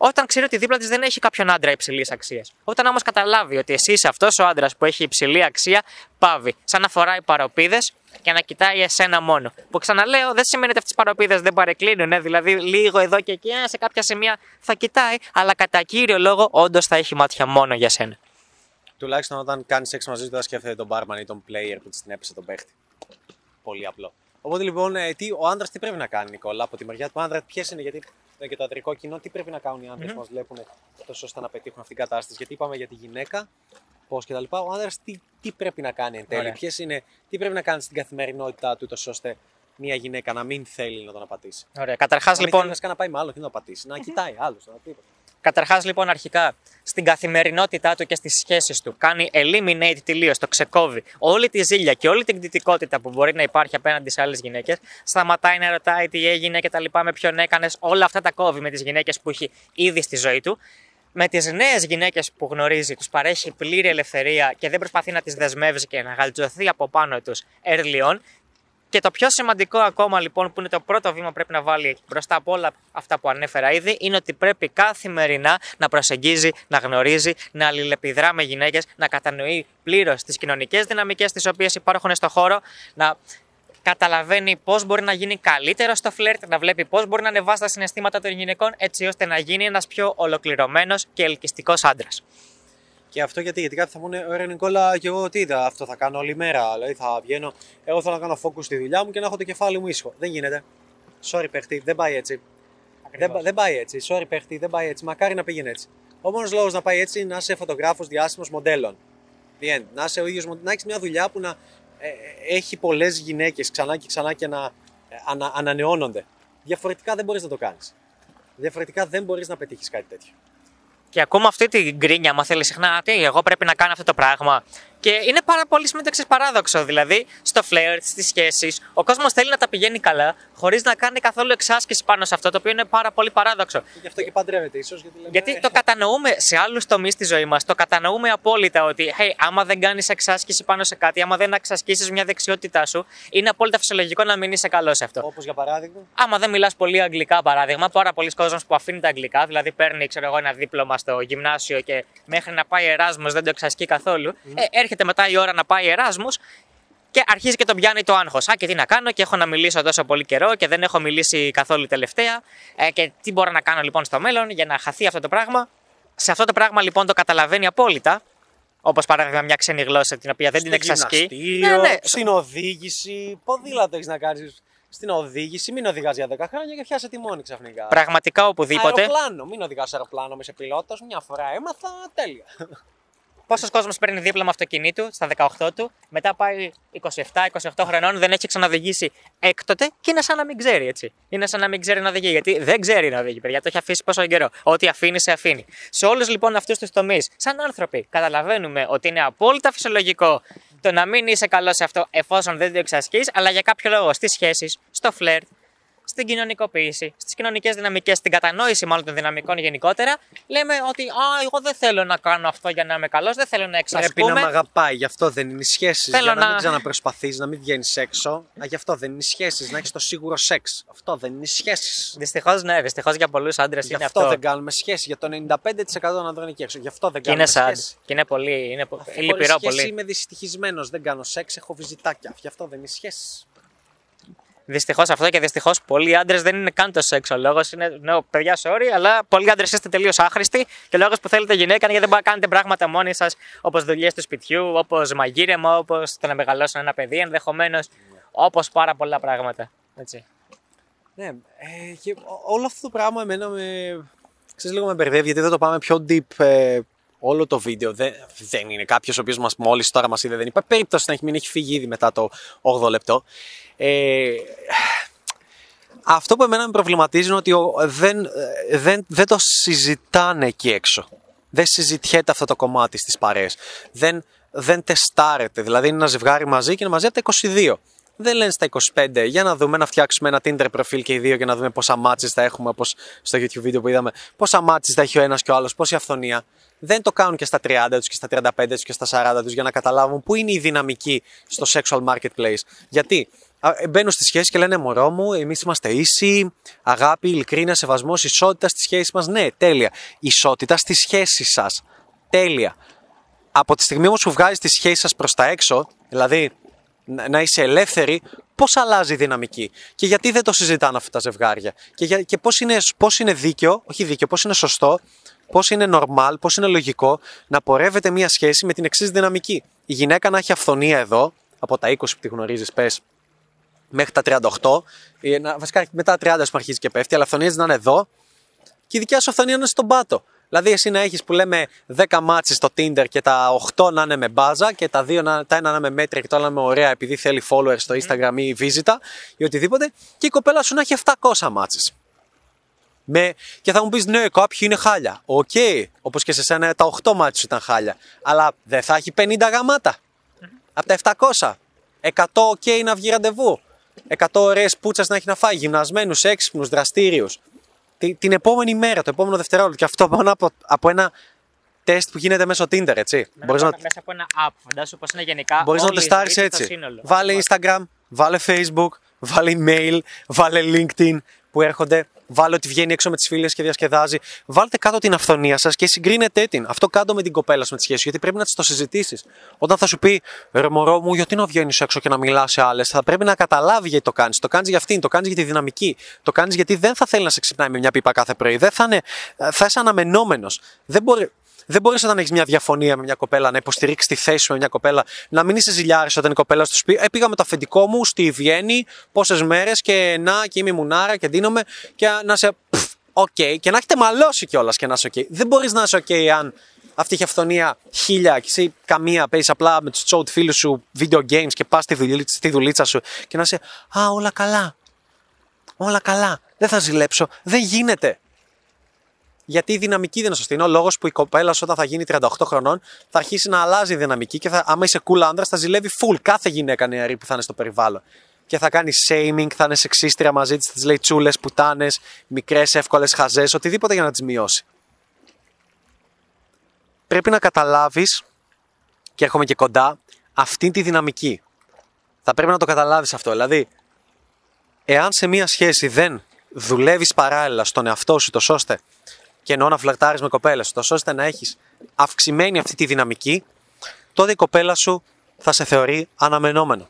όταν ξέρει ότι δίπλα της δεν έχει κάποιον άντρα υψηλής αξίας. Όταν όμως καταλάβει ότι εσύ είσαι αυτός ο άντρας που έχει υψηλή αξία, πάβει. Σαν να φοράει παροπίδες και να κοιτάει εσένα μόνο. Που ξαναλέω, δεν σημαίνει ότι αυτές τις παροπίδες δεν παρεκκλίνουν. Ε; Δηλαδή, λίγο εδώ και εκεί, σε κάποια σημεία θα κοιτάει, αλλά κατά κύριο λόγο, όντως θα έχει μάτια μόνο για σένα. Τουλάχιστον όταν κάνεις σεξ μαζί του, δεν σκέφτεται τον barman ή τον player που της την έπεσε τον παίχτη. Πολύ απλό. Οπότε λοιπόν, ε, τι, ο άντρας τι πρέπει να κάνει, Νικόλα, από τη μεριά του άντρα, ποιες είναι, γιατί ε, και το αντρικό κοινό, τι πρέπει να κάνουν οι άντρες mm-hmm. που μας βλέπουν τόσο ώστε να πετύχουν αυτή την κατάσταση. Γιατί είπαμε για τη γυναίκα, πώς και τα λοιπά. Ο άντρας τι, τι πρέπει να κάνει εν τέλει, ποιες είναι, τι πρέπει να κάνει στην καθημερινότητά του, τόσο ώστε μια γυναίκα να μην θέλει να τον απατήσει. Ωραία. Καταρχάς λοιπόν. Να να πάει με άλλο και να τον απατήσει. Να κοιτάει άλλος. Να τίποτα. Καταρχάς, λοιπόν, αρχικά στην καθημερινότητά του και στις σχέσεις του κάνει eliminate τελείω, το ξεκόβει όλη τη ζήλια και όλη την κτητικότητα που μπορεί να υπάρχει απέναντι σε άλλες γυναίκες. Σταματάει να ρωτάει τι έγινε και τα λοιπά, με ποιον έκανες. Όλα αυτά τα κόβει με τις γυναίκες που έχει ήδη στη ζωή του. Με τις νέες γυναίκες που γνωρίζει, τους παρέχει πλήρη ελευθερία και δεν προσπαθεί να τις δεσμεύσει και να γαλτζωθεί από πάνω τους early on. Και το πιο σημαντικό ακόμα λοιπόν που είναι το πρώτο βήμα που πρέπει να βάλει μπροστά από όλα αυτά που ανέφερα ήδη είναι ότι πρέπει καθημερινά να προσεγγίζει, να γνωρίζει, να αλληλεπιδρά με γυναίκες, να κατανοεί πλήρως τις κοινωνικές δυναμικές τις οποίες υπάρχουν στο χώρο, να καταλαβαίνει πώς μπορεί να γίνει καλύτερο στο φλερτ, να βλέπει πώς μπορεί να ανεβάσει τα συναισθήματα των γυναικών έτσι ώστε να γίνει ένας πιο ολοκληρωμένος και ελκυστικός άντρας. Και αυτό γιατί, γιατί κάποιοι θα πούνε, Ωραία, Νικόλα, και εγώ τι είδα, αυτό θα κάνω όλη μέρα. Δηλαδή θα βγαίνω, εγώ θέλω να κάνω focus στη δουλειά μου και να έχω το κεφάλι μου ήσυχο. Δεν γίνεται. Sorry, παίχτη, δεν πάει έτσι. Δεν, δεν πάει έτσι. Sorry, παίχτη, δεν πάει έτσι. Μακάρι να πήγαινε έτσι. Ο μόνος λόγος να πάει έτσι είναι να είσαι φωτογράφος διάσημος μοντέλων. The Να είσαι ο ίδιος, να έχεις μια δουλειά που να ε, ε έχει πολλές γυναίκες ξανά και ξανά και να ε, ανα, ανανεώνονται. Διαφορετικά δεν μπορείς να το κάνεις. Διαφορετικά δεν μπορείς να πετύχεις κάτι τέτοιο. Και ακούμε αυτή την γκρίνια, μα θέλεις συχνά, τι, εγώ πρέπει να κάνω αυτό το πράγμα. Και είναι πάρα πολύ σημαντικό παράδοξο. Δηλαδή, στο φλερ, στις σχέσεις, ο κόσμος θέλει να τα πηγαίνει καλά, χωρίς να κάνει καθόλου εξάσκηση πάνω σε αυτό, το οποίο είναι πάρα πολύ παράδοξο. Γι' αυτό και παντρεύεται, ίσως. Γιατί, λέμε, Γιατί το κατανοούμε σε άλλους τομείς της ζωής μας. Το κατανοούμε απόλυτα ότι, hey, άμα δεν κάνεις εξάσκηση πάνω σε κάτι, άμα δεν εξασκήσεις μια δεξιότητά σου, είναι απόλυτα φυσιολογικό να μην είσαι καλός σε αυτό. Όπως για παράδειγμα; Άμα δεν μιλάς πολύ αγγλικά, παράδειγμα, πάρα πολλοί κόσμοι που αφήνει τα αγγλικά, δηλαδή παίρνει ξέρω εγώ, ένα δίπλωμα στο γυμνάσιο και μέχρι να πάει Εράσμος δεν το εξασκεί καθόλου, ε, έρχεται μετά η ώρα να πάει Εράσμο και αρχίζει και τον πιάνει το άγχος. Α, και τι να κάνω, και έχω να μιλήσω τόσο πολύ καιρό και δεν έχω μιλήσει καθόλου τελευταία. Ε, και τι μπορώ να κάνω λοιπόν στο μέλλον για να χαθεί αυτό το πράγμα; Σε αυτό το πράγμα λοιπόν το καταλαβαίνει απόλυτα. Όπως παράδειγμα μια ξένη γλώσσα την οποία δεν την Στο εξασκεί. γυμναστήριο, Ναι, ναι. Στην οδήγηση. Ποδήλατο έχεις να κάνεις. Στην οδήγηση, μην οδηγάς για 10 χρόνια και πιάσε τη μόνη ξαφνικά. Πραγματικά οπουδήποτε. Αεροπλάνο, μην οδηγάς αεροπλάνο, είμαι πιλότος. Μια φορά έμαθα, τέλεια. Πόσος κόσμος παίρνει δίπλωμα αυτοκινήτου στα 18 του, μετά πάει 27-28 χρονών, δεν έχει ξαναδηγήσει έκτοτε και είναι σαν να μην ξέρει έτσι. Είναι σαν να μην ξέρει να οδηγεί, γιατί δεν ξέρει να οδηγεί, παιδιά. Το έχει αφήσει πόσο καιρό. Ό,τι αφήνει, σε αφήνει. Σε όλους λοιπόν αυτούς τους τομείς, σαν άνθρωποι, καταλαβαίνουμε ότι είναι απόλυτα φυσιολογικό το να μην είσαι καλός σε αυτό εφόσον δεν το εξασκείς, αλλά για κάποιο λόγο στις σχέσεις, στο φλερτ, στην κοινωνικοποίηση, στις κοινωνικές δυναμικές, στην κατανόηση μάλλον των δυναμικών γενικότερα, λέμε ότι Α, εγώ δεν θέλω να κάνω αυτό για να είμαι καλός, δεν θέλω να Πρέπει να εξασκούμε. με αγαπάει, γι' αυτό δεν είναι οι σχέσεις. Θέλω Για να, να- μην ξαναπροσπαθείς, να μην βγαίνεις έξω. Α, γι' αυτό δεν είναι οι σχέσεις. Να έχεις το σίγουρο σεξ. Αυτό δεν είναι οι σχέσεις. Δυστυχώς, ναι, δυστυχώς για πολλούς άντρες Γι' είναι αυτό, αυτό. δεν κάνουμε σχέση. Για το 95% των ανδρών εκεί έξω. Γι' αυτό δεν Και είναι κάνουμε sad. σχέση. Και είναι πολύ. Είναι πο- Αφού λυπηρό χωρίς σχέση πολύ. είμαι δυστυχισμένος. Δεν κάνω σεξ, έχω βυζιτάκια. Γι' αυτό δεν είναι σχέσεις. Δυστυχώς αυτό και δυστυχώς πολλοί άντρες δεν είναι καν το σεξ. Ο λόγος είναι. Ναι, παιδιά, sorry, αλλά πολλοί άντρες είστε τελείως άχρηστοι και ο λόγος που θέλετε γυναίκα είναι γιατί δεν μπορείτε να κάνετε πράγματα μόνοι σας, όπως δουλειές του σπιτιού, όπως μαγείρεμα, όπως το να μεγαλώσουν ένα παιδί ενδεχομένως, όπως πάρα πολλά πράγματα. Έτσι. Ναι, ε, και ό- όλο αυτό το πράγμα εμένα με. Ξέρεις, λίγο με μπερδεύει γιατί δεν το πάμε πιο deep ε, όλο το βίντεο. Δεν, δεν είναι κάποιος ο οποίος μας μόλις τώρα μας είδε. Δεν υπάρχει περίπτωση να έχει μην έχει φύγει ήδη μετά το 8 λεπτό. Ε, αυτό που εμένα με προβληματίζει είναι ότι ο- δεν, ε, δεν, δεν το συζητάνε εκεί έξω. Δεν συζητιέται αυτό το κομμάτι στις παρέες. Δεν, δεν τεστάρεται. Δηλαδή είναι ένα ζευγάρι μαζί και είναι μαζί από τα 22. Δεν λένε στα 25 για να δούμε να φτιάξουμε ένα Tinder προφίλ και οι δύο και να δούμε πόσα μάτσες θα έχουμε όπως στο YouTube βίντεο που είδαμε. Πόσα μάτσες θα έχει ο ένας και ο άλλος, πόση αυθονία. Δεν το κάνουν και στα 30 τους και στα 35 τους και στα 40 τους για να καταλάβουν πού είναι η δυναμική στο sexual marketplace. Γιατί; Α, ε, μπαίνουν στη σχέση και λένε Μωρό μου, εμείς είμαστε ίσοι, αγάπη, ειλικρίνεια, σεβασμός, ισότητα στη σχέση μας. Ναι, τέλεια. Ισότητα στη σχέση σας. Τέλεια. Από τη στιγμή όμως που βγάζεις τη σχέση σας προς τα έξω, δηλαδή να να είσαι ελεύθερη, πώς αλλάζει η δυναμική; Και γιατί δεν το συζητάνε αυτά τα ζευγάρια; Και, για, και πώς είναι, πώς είναι δίκαιο, όχι δίκαιο, πώς είναι σωστό, πώς είναι normal, πώς είναι λογικό να πορεύεται μια σχέση με την εξής δυναμική; Η γυναίκα να έχει αυθονία εδώ, από τα 20 που τη γνωρίζεις, πες, μέχρι τα 38. ή να- Βασικά μετά τα 30 που αρχίζει και πέφτει, αλλά αφθονία να είναι εδώ και η δικιά σου αφθονία να είναι στον πάτο. Δηλαδή, εσύ να έχεις που λέμε 10 matches στο Tinder και τα 8 να είναι με μπάζα και τα, δύο να, τα ένα να είναι με μέτρια και το άλλο να είναι με ωραία επειδή θέλει followers στο Instagram ή βίζιτα ή οτιδήποτε και η κοπέλα σου να έχει 700 matches. Με... Και θα μου πεις ναι, κάποιοι είναι χάλια. Οκ, όπως και σε σένα τα 8 matches σου ήταν χάλια. Αλλά δεν θα έχει 50 γαμάτα. Από τα 700. 100 οκ να βγει ραντεβού. 100 ωραίες πούτσες να έχει να φάει. Γυμνασμένους, έξυπνους, δραστήριους. Τη- την επόμενη μέρα, το επόμενο δευτερόλεπτο. Και αυτό μόνο από, από ένα τεστ που γίνεται μέσω Tinder, έτσι. Μπορείς να, Μέσα από ένα app, φαντάσου πώς είναι γενικά. μπορείς να όλη το η στάρεις ζωή του έτσι. στο σύνολο. Βάλε Instagram, βάλε Facebook, βάλε email, βάλε LinkedIn που έρχονται. Βάλε ότι βγαίνει έξω με τις φίλες και διασκεδάζει. Βάλτε κάτω την αφθονία σας και συγκρίνετε την. Αυτό κάτω με την κοπέλα σου με τη σχέση. Γιατί πρέπει να της το συζητήσεις. Όταν θα σου πει ρε μωρό μου, γιατί να βγαίνεις έξω και να μιλάς σε άλλες, θα πρέπει να καταλάβει γιατί το κάνεις. Το κάνεις για αυτήν, το κάνεις για τη δυναμική. Το κάνεις γιατί δεν θα θέλει να σε ξυπνάει με μια πίπα κάθε πρωί. Δεν θα είναι. Θα είσαι αναμενόμενος. Δεν μπορεί. Δεν μπορείς όταν έχεις μια διαφωνία με μια κοπέλα να υποστηρίξεις τη θέση σου με μια κοπέλα, να μην είσαι ζηλιάρης όταν η κοπέλα σου πει: Ε, πήγα με το αφεντικό μου στη Βιέννη τόσες μέρες και να και είμαι μουνάρα και δίνομαι και να σε. Οκ, και να έχετε μαλώσει κιόλας και να είσαι οκ. Δεν μπορείς να είσαι οκ αν αυτή έχει αυθονία χίλια και εσύ καμία παίζει απλά με τους τσόουτ φίλους σου video games και πας στη, δουλίτσα, στη δουλίτσα σου και να είσαι Α, όλα καλά. Όλα καλά. Δεν θα ζηλέψω. Δεν γίνεται. Γιατί η δυναμική δεν είναι σωστή. Είναι ο λόγος που η κοπέλα σου όταν θα γίνει 38 χρονών θα αρχίσει να αλλάζει η δυναμική και θα, άμα είσαι cool άντρας θα ζηλεύει full κάθε γυναίκα νεαρή που θα είναι στο περιβάλλον. Και θα κάνει shaming, θα είναι σεξίστρια μαζί της, θα της λέει τσούλες, πουτάνες, μικρές, εύκολες χαζές, οτιδήποτε για να τις μειώσει. Πρέπει να καταλάβεις, και έρχομαι και κοντά, αυτή τη δυναμική. Θα πρέπει να το καταλάβεις αυτό. Δηλαδή, εάν σε μία σχέση δεν δουλεύεις παράλληλα στον εαυτό σου, τόσο ώστε και εννοώ να φλερτάρεις με κοπέλες, τόσο ώστε να έχεις αυξημένη αυτή τη δυναμική, τότε η κοπέλα σου θα σε θεωρεί αναμενόμενο.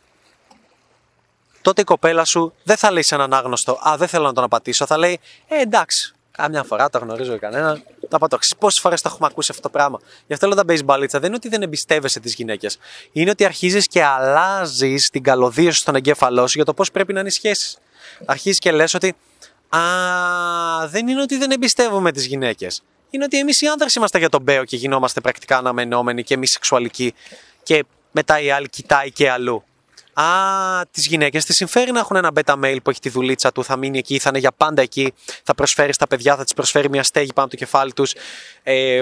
Τότε η κοπέλα σου δεν θα λέει σε έναν άγνωστο, Α, δεν θέλω να τον απατήσω. Θα λέει, Ε, εντάξει, κάμια φορά το γνωρίζω κανέναν. Να πατώ. Πόσες φορές το έχουμε ακούσει αυτό το πράγμα. Γι' αυτό λέω τα παίζει μπαλίτσα. Δεν είναι ότι δεν εμπιστεύεσαι τις γυναίκες. Είναι ότι αρχίζεις και αλλάζεις την καλωδία σου στον εγκέφαλό σου για το πώς πρέπει να είναι οι σχέσεις. Αρχίζεις και λες ότι Α, δεν είναι ότι δεν εμπιστεύομαι τις γυναίκες. Είναι ότι εμείς οι άνδρες είμαστε για τον Μπέο και γινόμαστε πρακτικά αναμενόμενοι και μη σεξουαλικοί. Και μετά η άλλη κοιτάει και αλλού. Α, τις γυναίκες τη συμφέρει να έχουν ένα beta mail που έχει τη δουλίτσα του, θα μείνει εκεί, θα είναι για πάντα εκεί, θα προσφέρει στα παιδιά, θα της προσφέρει μια στέγη πάνω από το κεφάλι τους, ε,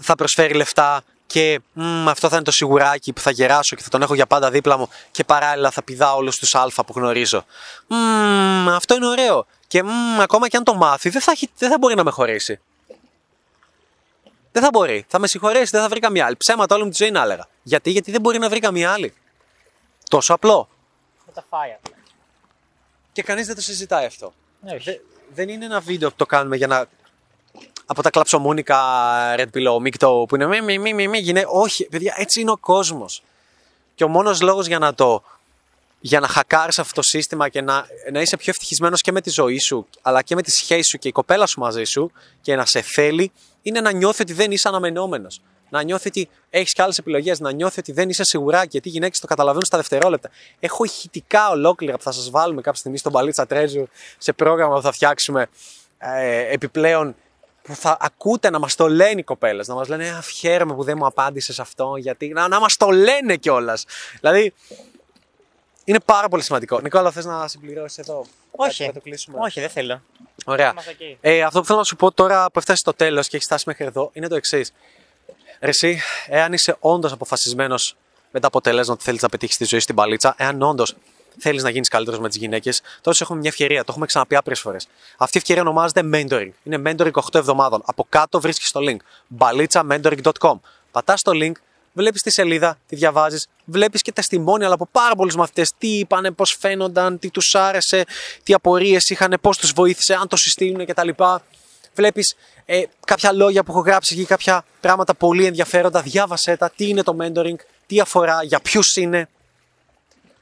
θα προσφέρει λεφτά και μ, αυτό θα είναι το σιγουράκι που θα γεράσω και θα τον έχω για πάντα δίπλα μου και παράλληλα θα πηδάω όλους τους Α που γνωρίζω. Μ, αυτό είναι ωραίο. Και μ, ακόμα και αν το μάθει, δεν θα, έχει, δεν θα μπορεί να με χωρίσει. Δεν θα μπορεί. Θα με συγχωρέσει, δεν θα βρει καμία άλλη. Ψέματα όλη μου τη ζωή να έλεγα. Γιατί, γιατί δεν μπορεί να βρει καμία άλλη. Τόσο απλό. Θα τα φάει απλά. Και κανείς δεν το συζητάει αυτό. Ναι, όχι. Δε- δεν είναι ένα βίντεο που το κάνουμε για να. Από τα κλαψομούνικα Red Pillow, μίκτο που είναι μη, μη, μη, μη, μη, γυναί- Όχι, παιδιά, έτσι είναι ο κόσμος. Και ο μόνος λόγος για να το. Για να χακάρεις αυτό το σύστημα και να, να είσαι πιο ευτυχισμένος και με τη ζωή σου, αλλά και με τη σχέση σου και η κοπέλα σου μαζί σου και να σε θέλει, είναι να νιώθει ότι δεν είσαι αναμενόμενος. Να νιώθει ότι έχεις και άλλες επιλογές, να νιώθει ότι δεν είσαι σιγουρά γιατί οι γυναίκες το καταλαβαίνουν στα δευτερόλεπτα. Έχω ηχητικά ολόκληρα που θα σας βάλουμε κάποια στιγμή στον Παλίτσα Treasure σε πρόγραμμα που θα φτιάξουμε ε, επιπλέον που θα ακούτε να μας το λένε οι κοπέλες. Να μας λένε «Α, Χαίρομαι που δεν μου απάντησες αυτό, γιατί. Να, να μας το λένε κιόλας. Δηλαδή, είναι πάρα πολύ σημαντικό. Νικόλα, θες να συμπληρώσεις εδώ; Όχι. Κάτι, Θα το κλείσουμε; Όχι, δεν θέλω. Ωραία. Είμαστε οκ. Ε, αυτό που θέλω να σου πω τώρα που έφτασες στο τέλος και έχεις φτάσει μέχρι εδώ είναι το εξής. Εσύ, εάν είσαι όντως αποφασισμένος με τα αποτελέσματα που θέλεις να πετύχεις στη ζωή στην μπαλίτσα, εάν όντως θέλεις να γίνεις καλύτερος με τις γυναίκες, τότε σου έχουμε μια ευκαιρία. Το έχουμε ξαναπεί άπειρες φορές. Αυτή η ευκαιρία ονομάζεται mentoring. Είναι mentoring 8 εβδομάδων. Από κάτω βρίσκεις το link. mpalitsa.mentoring.com. Πατάς το link, βλέπεις τη σελίδα, τη διαβάζεις, βλέπεις και τα αλλά από πάρα πολλούς μαθητές. Τι είπανε, πώς φαίνονταν, τι τους άρεσε, τι απορίες είχαν, πώς τους βοήθησε, αν το συστήνουν κτλ. Βλέπεις ε, κάποια λόγια που έχω γράψει εκεί, κάποια πράγματα πολύ ενδιαφέροντα. Διάβασέ τα, τι είναι το mentoring, τι αφορά, για ποιους είναι.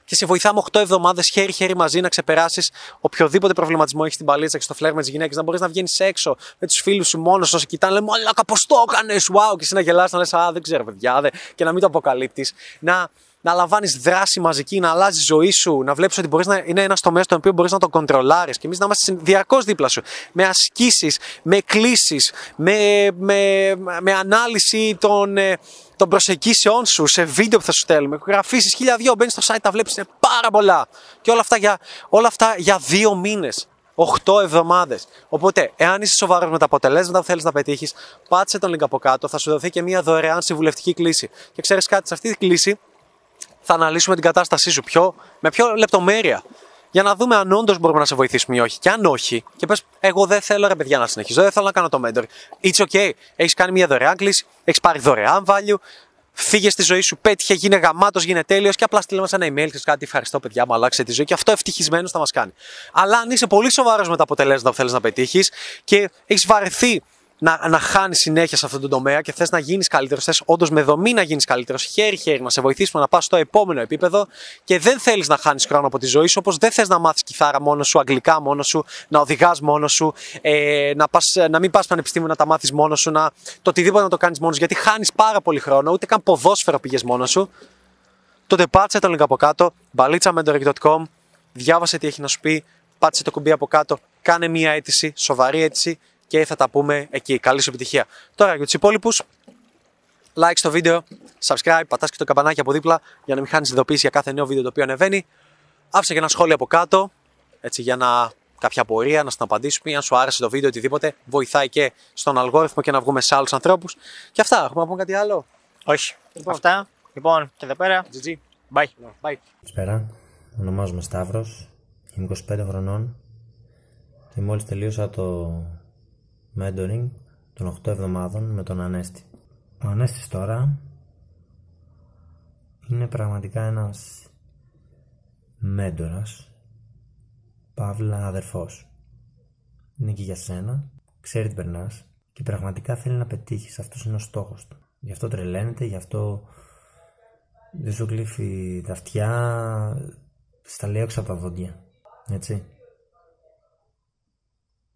Και σε βοηθάμε 8 εβδομάδες χέρι-χέρι μαζί να ξεπεράσεις οποιοδήποτε προβληματισμό έχεις στην παλίτσα και στο φλερ με τις γυναίκες. Να μπορείς να βγαίνεις έξω με τους φίλους σου μόνος σου, κοιτάνε, λένε Μαλάκα, πώς το έκανες, wow! Και εσύ να γελάς, να λες, Α, δεν ξέρω, παιδιά, δε, και να μην το αποκαλύπτεις. Να, να λαμβάνεις δράση μαζική, να αλλάζεις ζωή σου, να βλέπεις ότι μπορείς να είναι ένας τομέας στον οποίο μπορείς να τον κοντρολάρεις και εμείς να είμαστε διαρκώς δίπλα σου. Με ασκήσεις, με εκκλήσει, με, με, με ανάλυση των, ε, των προσεγγίσεών σου σε βίντεο που θα σου στέλνουμε. Γραφήσεις χίλια δυο, μπαίνεις στο site, τα βλέπεις, είναι πάρα πολλά. Και όλα αυτά για, όλα αυτά για δύο μήνες. 8 εβδομάδες. Οπότε, εάν είσαι σοβαρός με τα αποτελέσματα που θέλεις να πετύχεις, πάτσε τον link από κάτω, θα σου δοθεί και μια δωρεάν συμβουλευτική κλίση. Και ξέρεις κάτι, σε αυτή τη κλίση θα αναλύσουμε την κατάστασή σου πιο, με πιο λεπτομέρεια. Για να δούμε αν όντως μπορούμε να σε βοηθήσουμε ή όχι. Και αν όχι, και πες, Εγώ δεν θέλω ρε παιδιά να συνεχίζω, δεν θέλω να κάνω το mentor. It's okay. Έχεις κάνει μια δωρεάν κλίση, έχεις πάρει δωρεάν value, φύγες στη ζωή σου, πέτυχε, γίνε γαμάτος, γίνε τέλειος και απλά στείλε μα ένα email και κάτι. Ευχαριστώ, παιδιά, μου αλλάξε τη ζωή και αυτό ευτυχισμένος θα μας κάνει. Αλλά αν είσαι πολύ σοβαρός με τα αποτελέσματα που θέλεις να πετύχεις και έχεις βαρεθεί να, να χάνει συνέχεια σε αυτόν τον τομέα και θες να γίνεις καλύτερος, θες όντως με δομή να γίνεις καλύτερος, χέρι-χέρι να σε βοηθήσουμε να πας στο επόμενο επίπεδο και δεν θέλεις να χάνεις χρόνο από τη ζωή σου, όπως δεν θες να μάθεις κιθάρα μόνος σου, αγγλικά μόνος σου, να οδηγάς μόνος σου, ε, να, πας, να μην πας πανεπιστήμιο να τα μάθεις μόνος σου, να, το οτιδήποτε να το κάνεις μόνος σου, γιατί χάνεις πάρα πολύ χρόνο, ούτε καν ποδόσφαιρο πήγες μόνος σου. Τότε πάτσε το link από κάτω, balitza.mentoring.com, διάβασε τι έχει να σου πει, πάτσε το κουμπί από κάτω, κάνε μία αίτηση, σοβαρή αίτηση και θα τα πούμε εκεί. Καλή σου επιτυχία. Τώρα για τους υπόλοιπους, like στο βίντεο, subscribe, πατάς και το καμπανάκι από δίπλα για να μην χάνεις ειδοποίηση για κάθε νέο βίντεο το οποίο ανεβαίνει. Άφησε και ένα σχόλιο από κάτω, έτσι για να κάποια απορία, να στην απαντήσουμε ή αν σου άρεσε το βίντεο, οτιδήποτε, βοηθάει και στον αλγόριθμο και να βγούμε σε άλλους ανθρώπους. Και αυτά, έχουμε να πούμε κάτι άλλο. Όχι. Αυτά. Λοιπόν, και εδώ πέρα. GG. Bye. Bye. Καλησπέρα. Ονομάζομαι Σταύρος. Είμαι 25 χρονών και μόλις τελείωσα το mentoring των 8 εβδομάδων με τον Ανέστη. Ο Ανέστης τώρα είναι πραγματικά ένας μέντορας, παύλα αδερφός. Είναι εκεί για σένα, ξέρει τι περνάς και πραγματικά θέλει να πετύχεις. Αυτός είναι ο στόχος του. Γι' αυτό τρελαίνεται, γι' αυτό δεν σου κλείφει τα αυτιά, στα λέει έξω από τα δόντια. Έτσι.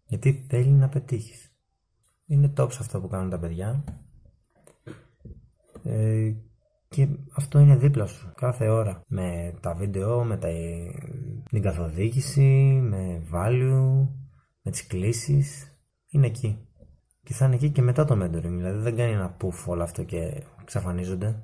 Γιατί θέλει να πετύχεις. Είναι top σε αυτό που κάνουν τα παιδιά. Ε, και αυτό είναι δίπλα σου κάθε ώρα. Με τα βίντεο, με τα, την καθοδήγηση, με value, με τις κλήσεις. Είναι εκεί. Και θα είναι εκεί και μετά το mentoring. Δηλαδή δεν κάνει ένα πουφ όλο αυτό και εξαφανίζονται.